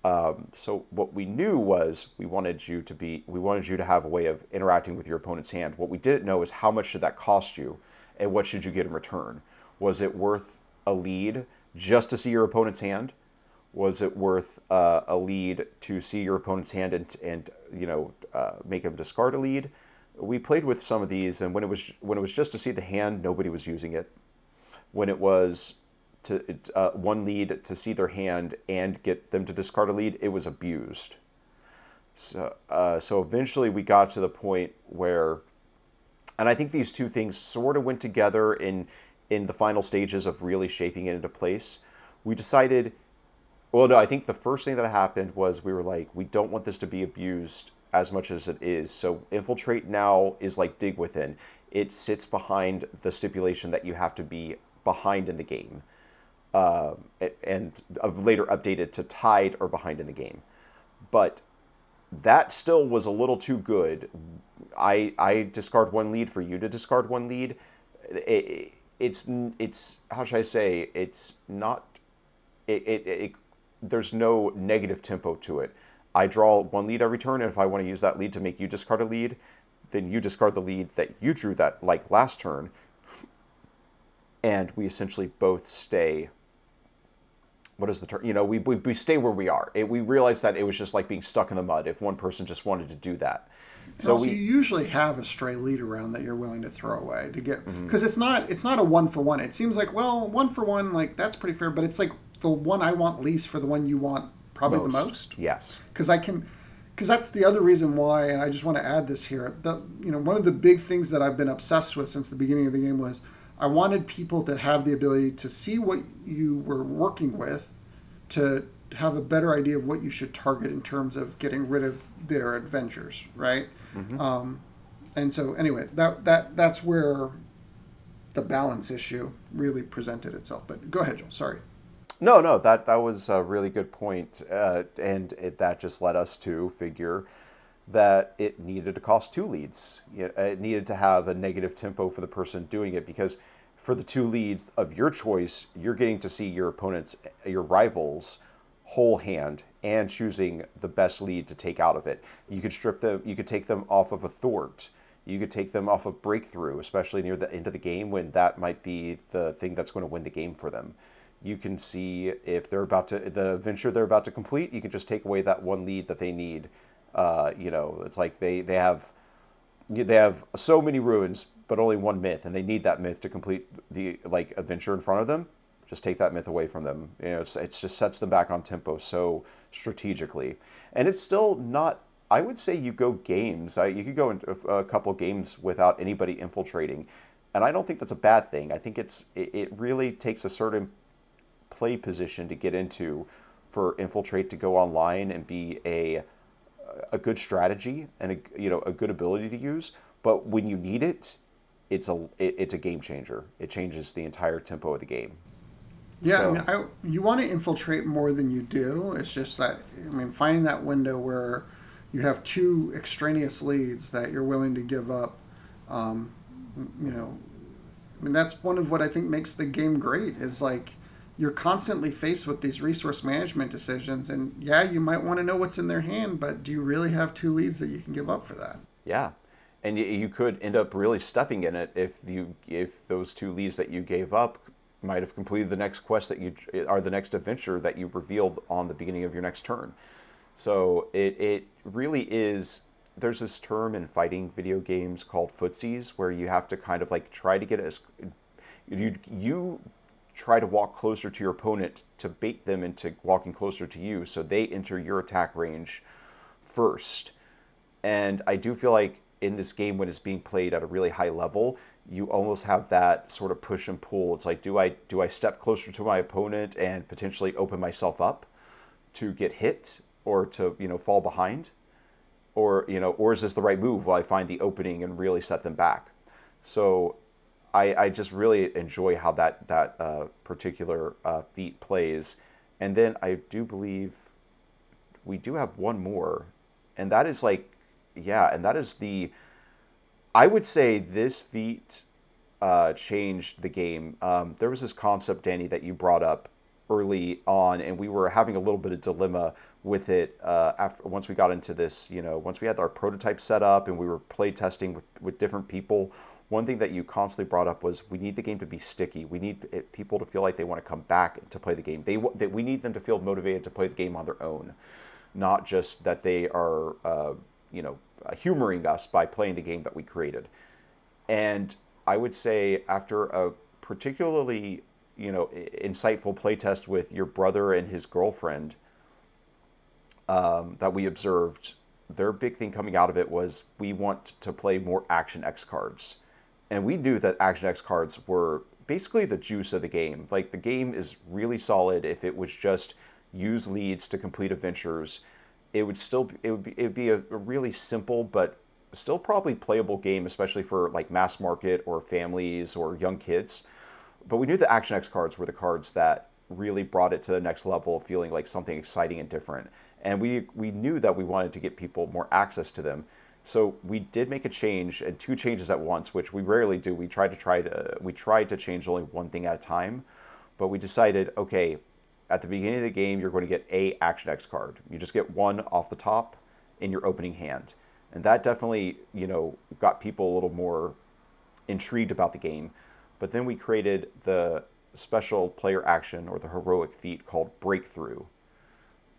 Um, so what we knew was we wanted you to be we wanted you to have a way of interacting with your opponent's hand. What we didn't know is how much should that cost you, and what should you get in return. Was it worth a lead just to see your opponent's hand? Was it worth uh, a lead to see your opponent's hand and and you know uh, make him discard a lead? We played with some of these, and when it was when it was just to see the hand, nobody was using it. When it was to uh, one lead to see their hand and get them to discard a lead, it was abused. So uh, so eventually we got to the point where, and I think these two things sort of went together in in the final stages of really shaping it into place, we decided. Well, no, I think the first thing that happened was we were like, we don't want this to be abused as much as it is. So infiltrate now is like dig within. It sits behind the stipulation that you have to be behind in the game, uh, and later updated to tied or behind in the game. But that still was a little too good. I I discard one lead for you to discard one lead. It, it's it's how should I say it's not it, it, it there's no negative tempo to it. I draw one lead every turn, and if I want to use that lead to make you discard a lead, then you discard the lead that you drew that like last turn, and we essentially both stay. What is the term? You know, we, we, we stay where we are. It, we realized that it was just like being stuck in the mud if one person just wanted to do that. So we you usually have a stray lead around that you're willing to throw away to get because mm-hmm. it's not it's not a one for one. It seems like well one for one like that's pretty fair, but it's like the one I want least for the one you want probably most. the most. Yes, because I can because that's the other reason why, and I just want to add this here. The you know one of the big things that I've been obsessed with since the beginning of the game was I wanted people to have the ability to see what you were working with, to have a better idea of what you should target in terms of getting rid of their adventures, right? Mm-hmm. Um, and so anyway, that that that's where the balance issue really presented itself. But go ahead, Joel. Sorry. No, no, that that was a really good point, uh, and it, that just led us to figure that it needed to cost two leads. It needed to have a negative tempo for the person doing it because for the two leads of your choice, you're getting to see your opponent's, your rivals' whole hand and choosing the best lead to take out of it. You could strip them, you could take them off of a thwart. You could take them off of breakthrough, especially near the end of the game when that might be the thing that's going to win the game for them. You can see if they're about to the venture they're about to complete. You can just take away that one lead that they need. Uh, you know, it's like they they have they have so many ruins, but only one myth, and they need that myth to complete the like adventure in front of them just take that myth away from them. You know, it's, it's just sets them back on tempo so strategically, and it's still not. I would say you go games. I, you could go into a, couple games without anybody infiltrating, and I don't think that's a bad thing. I think it's it, it really takes a certain play position to get into for infiltrate to go online and be a a good strategy and a you know a good ability to use. But when you need it, it's a it, it's a game changer. It changes the entire tempo of the game. Yeah, so. I mean, I, you want to infiltrate more than you do. It's just that I mean, finding that window where you have two extraneous leads that you're willing to give up. Um, you know, I mean, that's one of what I think makes the game great. Is like you're constantly faced with these resource management decisions, and yeah, you might want to know what's in their hand, but do you really have two leads that you can give up for that? Yeah, and you could end up really stepping in it if you if those two leads that you gave up might have completed the next quest that you are the next adventure that you revealed on the beginning of your next turn. So it, it really is there's this term in fighting video games called footsies where you have to kind of like try to get as you you try to walk closer to your opponent to bait them into walking closer to you so they enter your attack range first. And I do feel like in this game when it's being played at a really high level, you almost have that sort of push and pull. It's like do I do I step closer to my opponent and potentially open myself up to get hit or to, you know, fall behind? Or, you know, or is this the right move? Will I find the opening and really set them back? So I, I just really enjoy how that that uh, particular uh, feat plays. And then I do believe we do have one more, and that is like, yeah, and that is the. I would say this feat uh, changed the game. Um, there was this concept, Danny, that you brought up early on, and we were having a little bit of dilemma with it uh, after once we got into this. You know, once we had our prototype set up and we were play testing with, with different people one thing that you constantly brought up was we need the game to be sticky. We need it, people to feel like they want to come back to play the game. They that we need them to feel motivated to play the game on their own, not just that they are uh, you know humoring us by playing the game that we created. And I would say after a particularly you know insightful playtest with your brother and his girlfriend um, that we observed their big thing coming out of it was we want to play more action X cards and we knew that Action X cards were basically the juice of the game. Like the game is really solid if it was just use leads to complete adventures. It would still it would be it would be a, a really simple but still probably playable game, especially for like mass market or families or young kids. But we knew the Action X cards were the cards that really brought it to the next level, feeling like something exciting and different. And we we knew that we wanted to get people more access to them. So we did make a change and two changes at once, which we rarely do. We tried to try to we tried to change only one thing at a time, but we decided, okay, at the beginning of the game, you're going to get a Action X card. You just get one off the top in your opening hand, and that definitely you know got people a little more intrigued about the game. But then we created the special player action or the heroic feat called Breakthrough,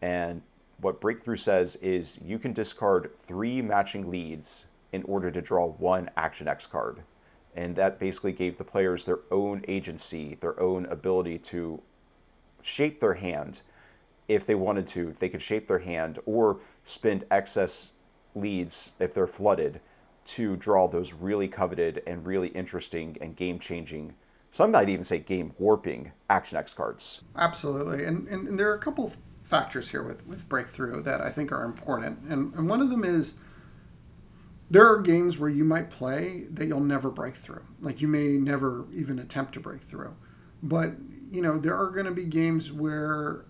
and what Breakthrough says is you can discard three matching leads in order to draw one Action X card. And that basically gave the players their own agency, their own ability to shape their hand if they wanted to. They could shape their hand or spend excess leads if they're flooded to draw those really coveted and really interesting and game changing some might even say game warping action X cards. Absolutely. And, and, and there are a couple factors here with, with breakthrough that I think are important. And, and one of them is there are games where you might play that you'll never break through. Like you may never even attempt to break through. But, you know, there are going to be games where,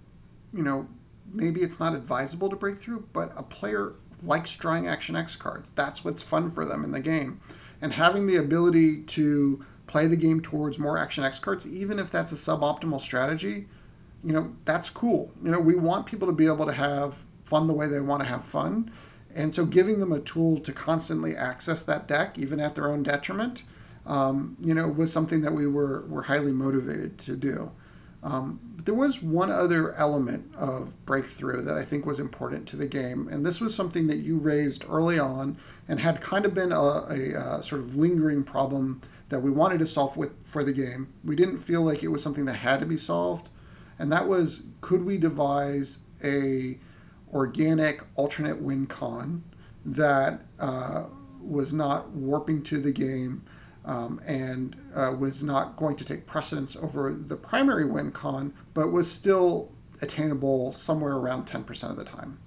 you know, maybe it's not advisable to break through, but a player likes drawing Action X cards. That's what's fun for them in the game. And having the ability to play the game towards more Action X cards, even if that's a suboptimal strategy, you know, that's cool. You know, we want people to be able to have fun the way they want to have fun. And so giving them a tool to constantly access that deck, even at their own detriment, um, you know, was something that we were, were highly motivated to do. Um, there was one other element of breakthrough that I think was important to the game, and this was something that you raised early on and had kind of been a, a, a, sort of lingering problem that we wanted to solve with for the game. We didn't feel like it was something that had to be solved, and that was could we devise a organic alternate win con that uh, was not warping to the game um, and uh, was not going to take precedence over the primary win con, but was still attainable somewhere around 10% of the time.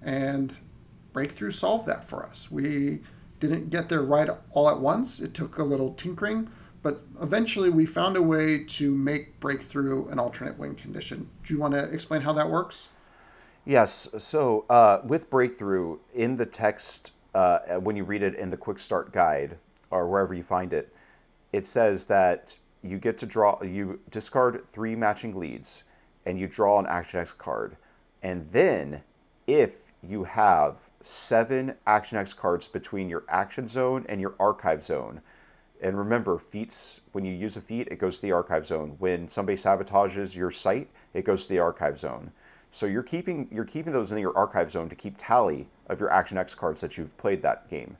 And Breakthrough solved that for us. We didn't get there right all at once, it took a little tinkering, but eventually we found a way to make breakthrough an alternate win condition. Do you want to explain how that works? Yes. So uh, with breakthrough in the text, uh, when you read it in the quick start guide or wherever you find it, it says that you get to draw, you discard three matching leads and you draw an Action X card. And then if you have seven Action X cards between your action zone and your archive zone, and remember, feats, when you use a feat, it goes to the archive zone. When somebody sabotages your site, it goes to the archive zone. So you're keeping you're keeping those in your archive zone to keep tally of your Action X cards that you've played that game.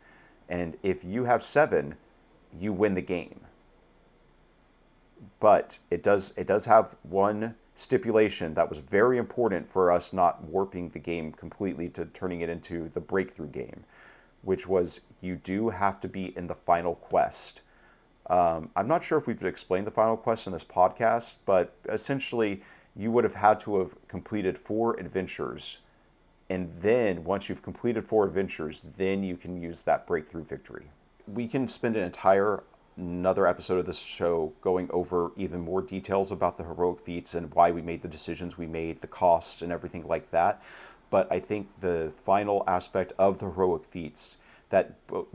And if you have seven, you win the game. But it does it does have one stipulation that was very important for us not warping the game completely to turning it into the breakthrough game, which was you do have to be in the final quest. Um, I'm not sure if we've explained the final quest in this podcast, but essentially, you would have had to have completed four adventures. And then, once you've completed four adventures, then you can use that breakthrough victory. We can spend an entire another episode of this show going over even more details about the heroic feats and why we made the decisions we made, the costs, and everything like that. But I think the final aspect of the heroic feats that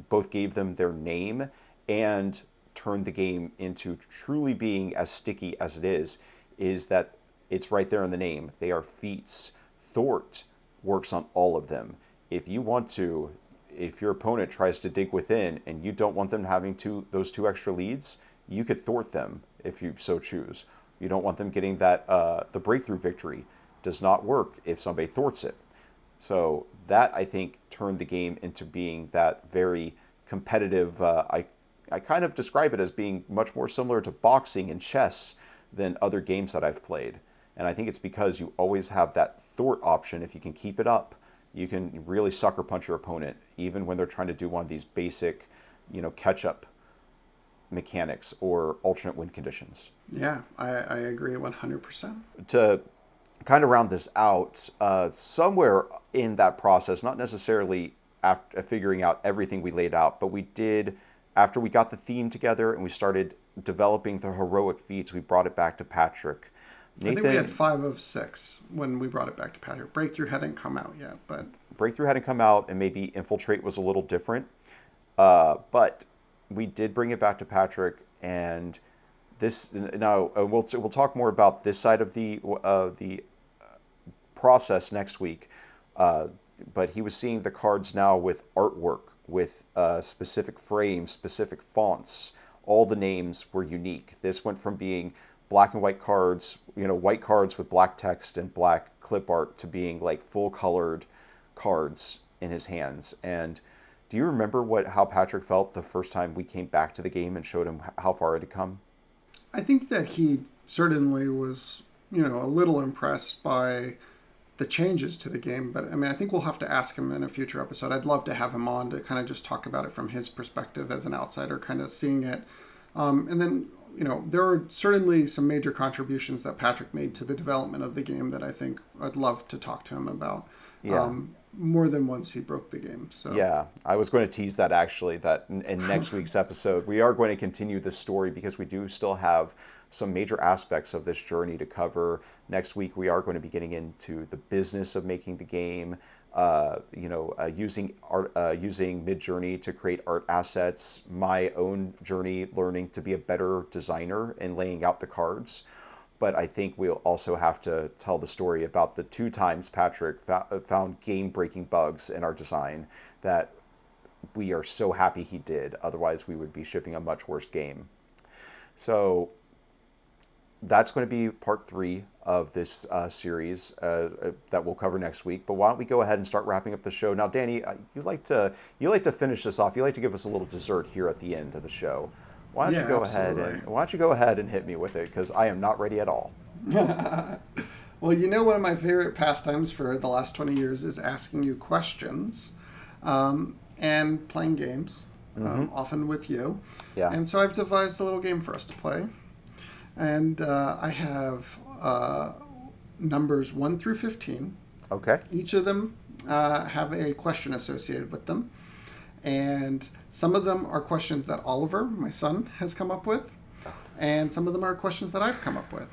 both gave them their name and turned the game into truly being as sticky as it is, is that it's right there in the name. They are feats. Thwart works on all of them. If you want to, if your opponent tries to dig within and you don't want them having two those two extra leads, you could thwart them if you so choose. You don't want them getting that uh, the breakthrough victory does not work if somebody thwarts it. So that I think turned the game into being that very competitive. Uh, I I kind of describe it as being much more similar to boxing and chess than other games that I've played. And I think it's because you always have that thwart option if you can keep it up you can really sucker punch your opponent even when they're trying to do one of these basic, you know, catch up mechanics or alternate win conditions. Yeah, I, I agree 100%. To kind of round this out, uh, somewhere in that process, not necessarily after figuring out everything we laid out, but we did, after we got the theme together and we started developing the heroic feats, we brought it back to Patrick. Nathan, I think we had five of six when we brought it back to Patrick. Breakthrough hadn't come out yet, but Breakthrough hadn't come out, and maybe Infiltrate was a little different. Uh, but we did bring it back to Patrick, and this now uh, we'll we'll talk more about this side of the uh, the process next week. Uh, but he was seeing the cards now with artwork, with uh, specific frames, specific fonts. All the names were unique. This went from being black and white cards, you know, white cards with black text and black clip art to being like full colored cards in his hands. And do you remember what how Patrick felt the first time we came back to the game and showed him how far it had come? I think that he certainly was, you know, a little impressed by the changes to the game. But I mean, I think we'll have to ask him in a future episode. I'd love to have him on to kind of just talk about it from his perspective as an outsider, kind of seeing it. Um, and then you know, there are certainly some major contributions that Patrick made to the development of the game that I think I'd love to talk to him about. Yeah. Um, more than once he broke the game. So yeah, I was going to tease that actually. That in, in next week's episode, we are going to continue this story because we do still have some major aspects of this journey to cover. Next week, we are going to be getting into the business of making the game, uh, you know, uh, using art, uh, using Midjourney to create art assets. My own journey, learning to be a better designer and laying out the cards. But I think we'll also have to tell the story about the two times Patrick found game-breaking bugs in our design that we are so happy he did. Otherwise, we would be shipping a much worse game. So that's going to be part three of this uh, series uh, uh, that we'll cover next week. But why don't we go ahead and start wrapping up the show now, Danny? Uh, you like to you like to finish this off. You like to give us a little dessert here at the end of the show. Why don't yeah, you go absolutely. ahead and why don't you go ahead and hit me with it because I am not ready at all. well, you know, one of my favorite pastimes for the last twenty years is asking you questions um, and playing games, um, mm-hmm. um, often with you. Yeah. And so I've devised a little game for us to play and uh, I have uh, numbers 1 through 15. Okay. Each of them uh, have a question associated with them. And some of them are questions that Oliver, my son, has come up with. And some of them are questions that I've come up with.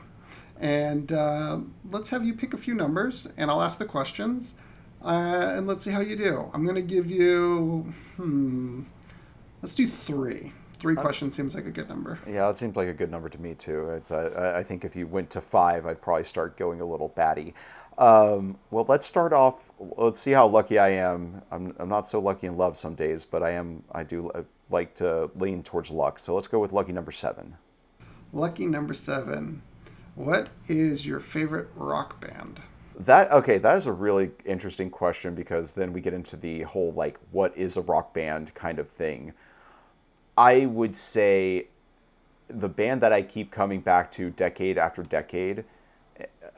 And uh, let's have you pick a few numbers, and I'll ask the questions. Uh, and let's see how you do. I'm going to give you, hmm, let's do three. Three That's, questions seems like a good number. Yeah, it seems like a good number to me too. It's uh, I think if you went to five, I'd probably start going a little batty. Um, well, let's start off. Let's see how lucky I am. I'm, I'm not so lucky in love some days, but I am. I do uh, like to lean towards luck. So let's go with lucky number seven. Lucky number seven. What is your favorite rock band? That okay, that is a really interesting question because then we get into the whole like what is a rock band kind of thing. I would say the band that I keep coming back to decade after decade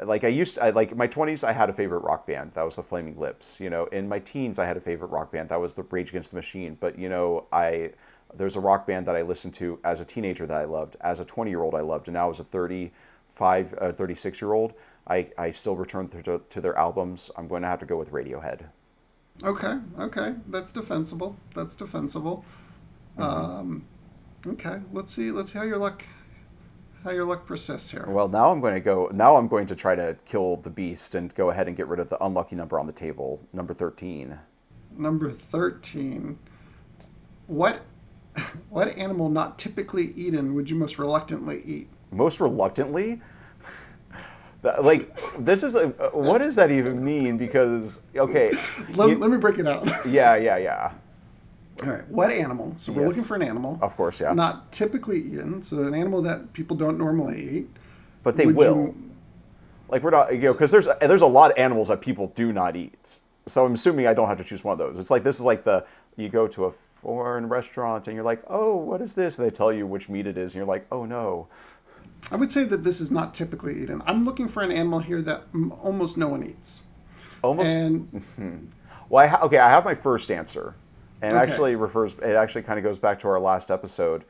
like I used to, I, like my 20s I had a favorite rock band that was the Flaming Lips you know in my teens I had a favorite rock band that was the Rage Against the Machine but you know I there's a rock band that I listened to as a teenager that I loved as a 20 year old I loved and now as a 35 uh, 36 year old I, I still return to, to their albums I'm going to have to go with Radiohead Okay, okay, that's defensible. That's defensible. Mm-hmm. Um, okay, let's see. Let's see how your luck, how your luck persists here. well now I'm going to go now I'm going to try to kill the beast and go ahead and get rid of the unlucky number on the table number 13 Number thirteen. What, what animal not typically eaten would you most reluctantly eat? most reluctantly like this is a what does that even mean because okay Let, you- let me break it out. yeah yeah yeah All right. What animal? So we're Yes. looking for an animal. of course yeah Not typically eaten. So an animal that people don't normally eat. but they Would will you- like we're not you know because there's there's a lot of animals that people do not eat so i'm assuming i don't have to choose one of those it's like this is like the you go to a foreign restaurant and you're like oh what is this and they tell you which meat it is and you're like oh no I would say that this is not typically eaten. I'm looking for an animal here that mm, almost no one eats. almost And Well, I ha- okay, I have my first answer, and Okay. actually refers. It actually kind of goes back to our last episode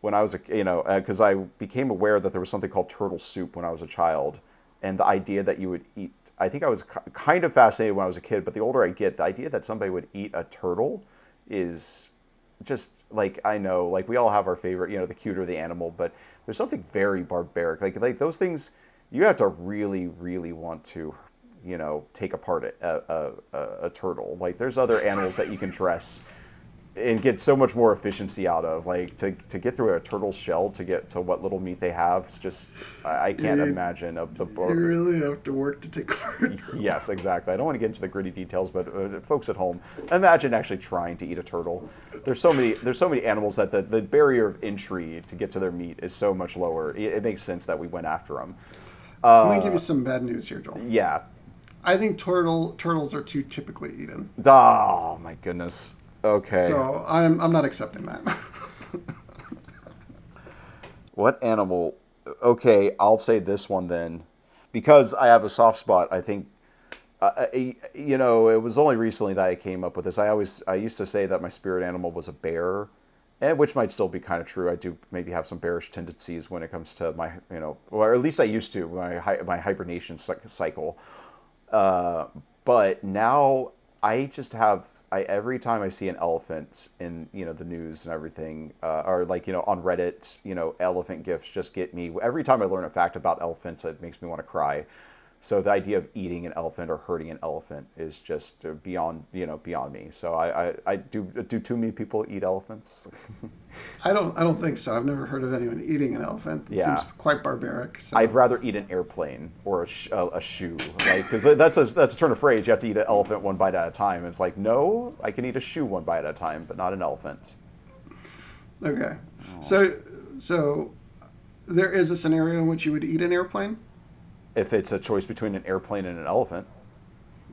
when I was a you know uh, because I became aware that there was something called turtle soup when I was a child, and the idea that you would eat. I think I was ki- kind of fascinated when I was a kid, but the older I get, the idea that somebody would eat a turtle is just like I know, like we all have our favorite, you know, the cuter the animal, but there's something very barbaric. Like like those things, you have to really, really want to, you know, take apart a a, a, a turtle. Like there's other animals that you can dress and get so much more efficiency out of. Like to, to get through a turtle's shell to get to what little meat they have, it's just I, I can't You- imagine of the you really have to work to take apart. Yes, exactly. I don't want to get into the gritty details, but uh, folks at home, imagine actually trying to eat a turtle. There's so many. There's so many animals that the, the barrier of entry to get to their meat is so much lower. It, it makes sense that we went after them. I'm gonna give you some bad news here, Joel. Yeah. I think turtle turtles are too typically eaten. Oh my goodness. Okay. So I'm I'm not accepting that. What animal? Okay, I'll say this one then, because I have a soft spot. I think, uh, I- you know, it was only recently that I came up with this. I always, I used to say that my spirit animal was a bear, and which might still be kind of true. I do maybe have some bearish tendencies when it comes to my, you know, or at least I used to my my hibernation cycle. Uh, but now I just have I every time I see an elephant in you know the news and everything, uh, or like you know on Reddit, you know elephant gifs just get me. Every time I learn a fact about elephants, it makes me want to cry. So the idea of eating an elephant or hurting an elephant is just uh, beyond you know beyond me. So I I, I do do too many people eat elephants? I don't I don't think so. I've never heard of anyone eating an elephant. It Yeah. seems quite barbaric. So. I'd rather eat an airplane or a, sh- a, a shoe, like because that's a that's a turn of phrase. You have to eat an elephant one bite at a time. It's like no, I can eat a shoe one bite at a time, but not an elephant. Okay. So so there is a scenario in which you would eat an airplane? If it's a choice between an airplane and an elephant,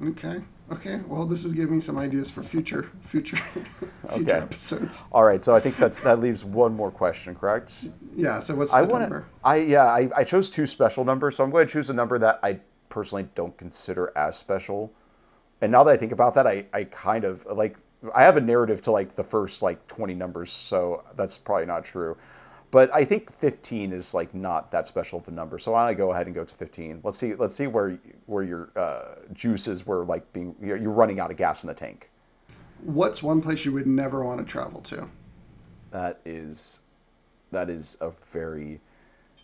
Okay. Okay. Well, this is giving me some ideas for future future future Okay. episodes. all right. So I think that's that leaves one more question, correct? Yeah. So what's the I want number? I yeah. I, I chose two special numbers, so I'm going to choose a number that I personally don't consider as special. And now that I think about that, I I kind of like I have a narrative to like the first like 20 numbers, so that's probably not true. But I think 15 is like not that special of a number, so I go ahead and go to 15. Let's see. Let's see where where your uh, juices were like being you're, you're running out of gas in the tank. What's one place you would never want to travel to? That is that is a very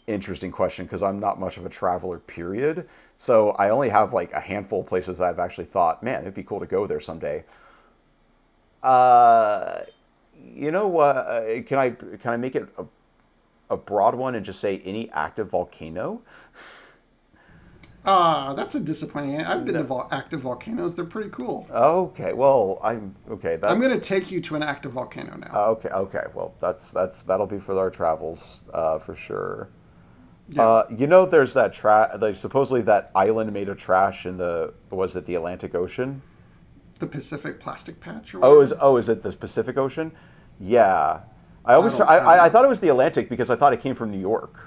interesting question because I'm not much of a traveler, period. So I only have like a handful of places that I've actually thought, man, it'd be cool to go there someday. Uh, you know what? Uh, can I can I make it a, a broad one and just say any active volcano? Ah, that's a disappointing. I've been to vol- active volcanoes. They're pretty cool. Okay, well, I'm okay. That, I'm going to take you to an active volcano now. Uh, okay, okay. Well, that's that's that'll be for our travels uh, for sure. Uh, you know, there's that trash. Like supposedly that island made of trash in the was it the Atlantic Ocean? The Pacific Plastic Patch. Or Oh, is oh is it the Pacific Ocean? Yeah, I always I, I I, I thought it was the Atlantic because I thought it came from New York.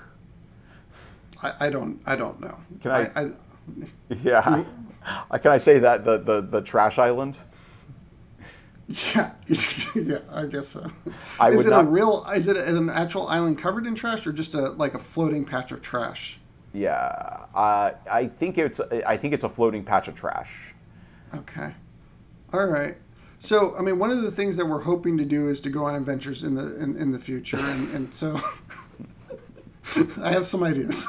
I, I don't. I don't know. Can I- I, Yeah, I, can I say that the the the trash island? yeah. yeah. I guess so. I is it not- a real? Is it an actual island covered in trash, or just a like a floating patch of trash? Yeah, uh, I think it's I think it's a floating patch of trash. Okay. All right. So, I mean, one of the things that we're hoping to do is to go on adventures in the in, in the future, and, and so I have some ideas.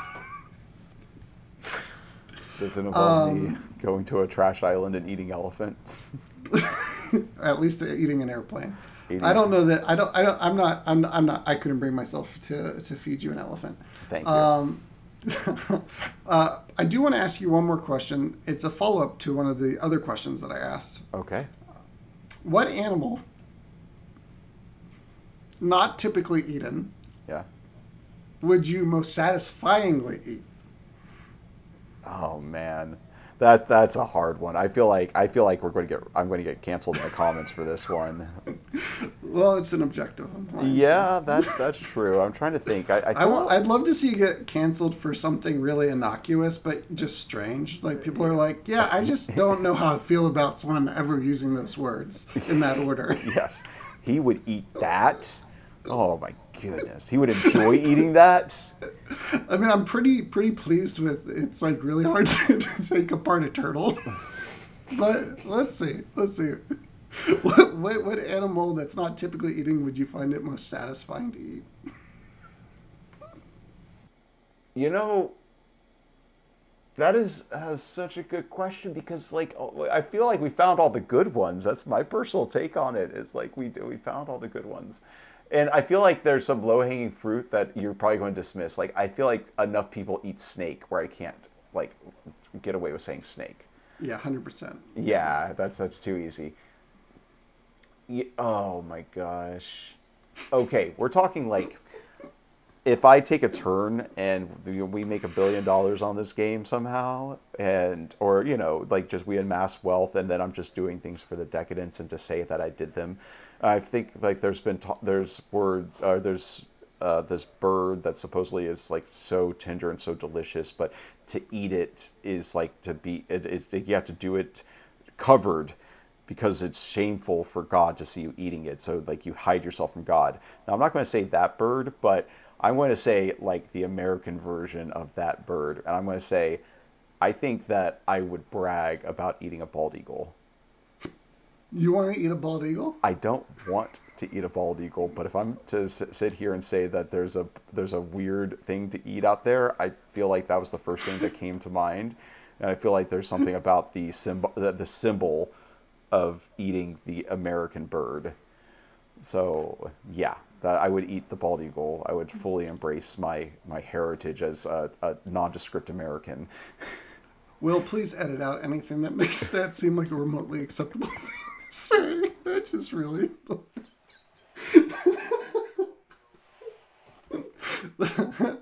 Does it involve Um, me going to a trash island and eating elephants? At least eating an airplane. Eating- I don't know that I don't I don't I'm not I'm, I'm not I couldn't bring myself to to feed you an elephant. Thank you. Um, uh, I do want to ask you one more question. It's a follow up to one of the other questions that I asked. okay. What animal, not typically eaten, Yeah. would you most satisfyingly eat? Oh man, that's that's a hard one. I feel like I feel like we're going to get I'm going to get canceled in the comments for this one. Well, it's an objective. of mine, so- Yeah, that's that's true. I'm trying to think. I, I, I want, I'd love to see you get canceled for something really innocuous, but just strange. Like people are like, "Yeah, I just don't know how I feel about someone ever using those words in that order." yes, he would eat that. Oh my goodness, he would enjoy eating that. I mean, I'm pretty pretty pleased with. It's like really hard to, to take apart a turtle, but let's see, let's see. What, what what animal that's not typically eating would you find it most satisfying to eat? You know, that is uh, such a good question because, like, oh, I feel like we found all the good ones. That's my personal take on it. It's like we we found all the good ones, and I feel like there's some low hanging fruit that you're probably going to dismiss. Like, I feel like enough people eat snake where I can't like get away with saying snake. Yeah, hundred percent. Yeah, that's that's too easy. Ye- oh my gosh. Okay, we're talking like if I take a turn and we- make a billion dollars on this game somehow, and or you know like just we amass wealth, and then I'm just doing things for the decadence and to say that I did them. I think like there's been ta- there's word uh, there's uh, this bird that supposedly is like so tender and so delicious, but to eat it is like to be it is you have to do it covered because it's shameful for God to see you eating it. So like you hide yourself from God. Now I'm not going to say that bird, but I'm going to say like the American version of that bird, and I'm going to say I think that I would brag about eating a bald eagle. You want to eat a bald eagle? I don't want to eat a bald eagle, but if I'm to s- sit here and say that there's a there's a weird thing to eat out there, I feel like that was the first thing that came to mind, and I feel like there's something about the symbol the, the symbol of eating the American bird. So yeah, that I would eat the bald eagle. I would mm-hmm. fully embrace my my heritage as a, a nondescript American. Will please edit out anything that makes that seem like a remotely acceptable thing to say. That just really.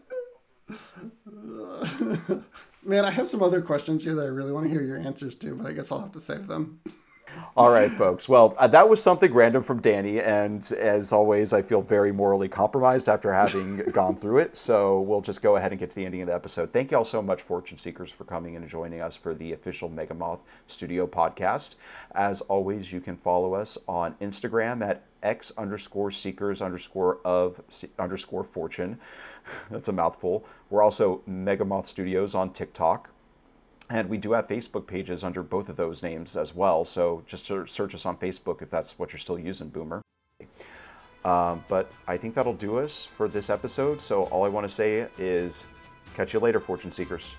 Man, I have some other questions here that I really want to hear your answers to, but I guess I'll have to save them. All right, folks. Well, uh, that was something random from Danny, and as always, I feel very morally compromised after having gone through it. So we'll just go ahead and get to the ending of the episode. Thank you all so much, Fortune Seekers, for coming and joining us for the official Mega Moth Studio podcast. As always, you can follow us on Instagram at x underscore seekers underscore of underscore fortune. That's a mouthful. We're also Mega Moth Studios on TikTok. And we do have Facebook pages under both of those names as well. So just search us on Facebook if that's what you're still using, Boomer. Um, but I think that'll do us for this episode. So all I want to say is catch you later, Fortune Seekers.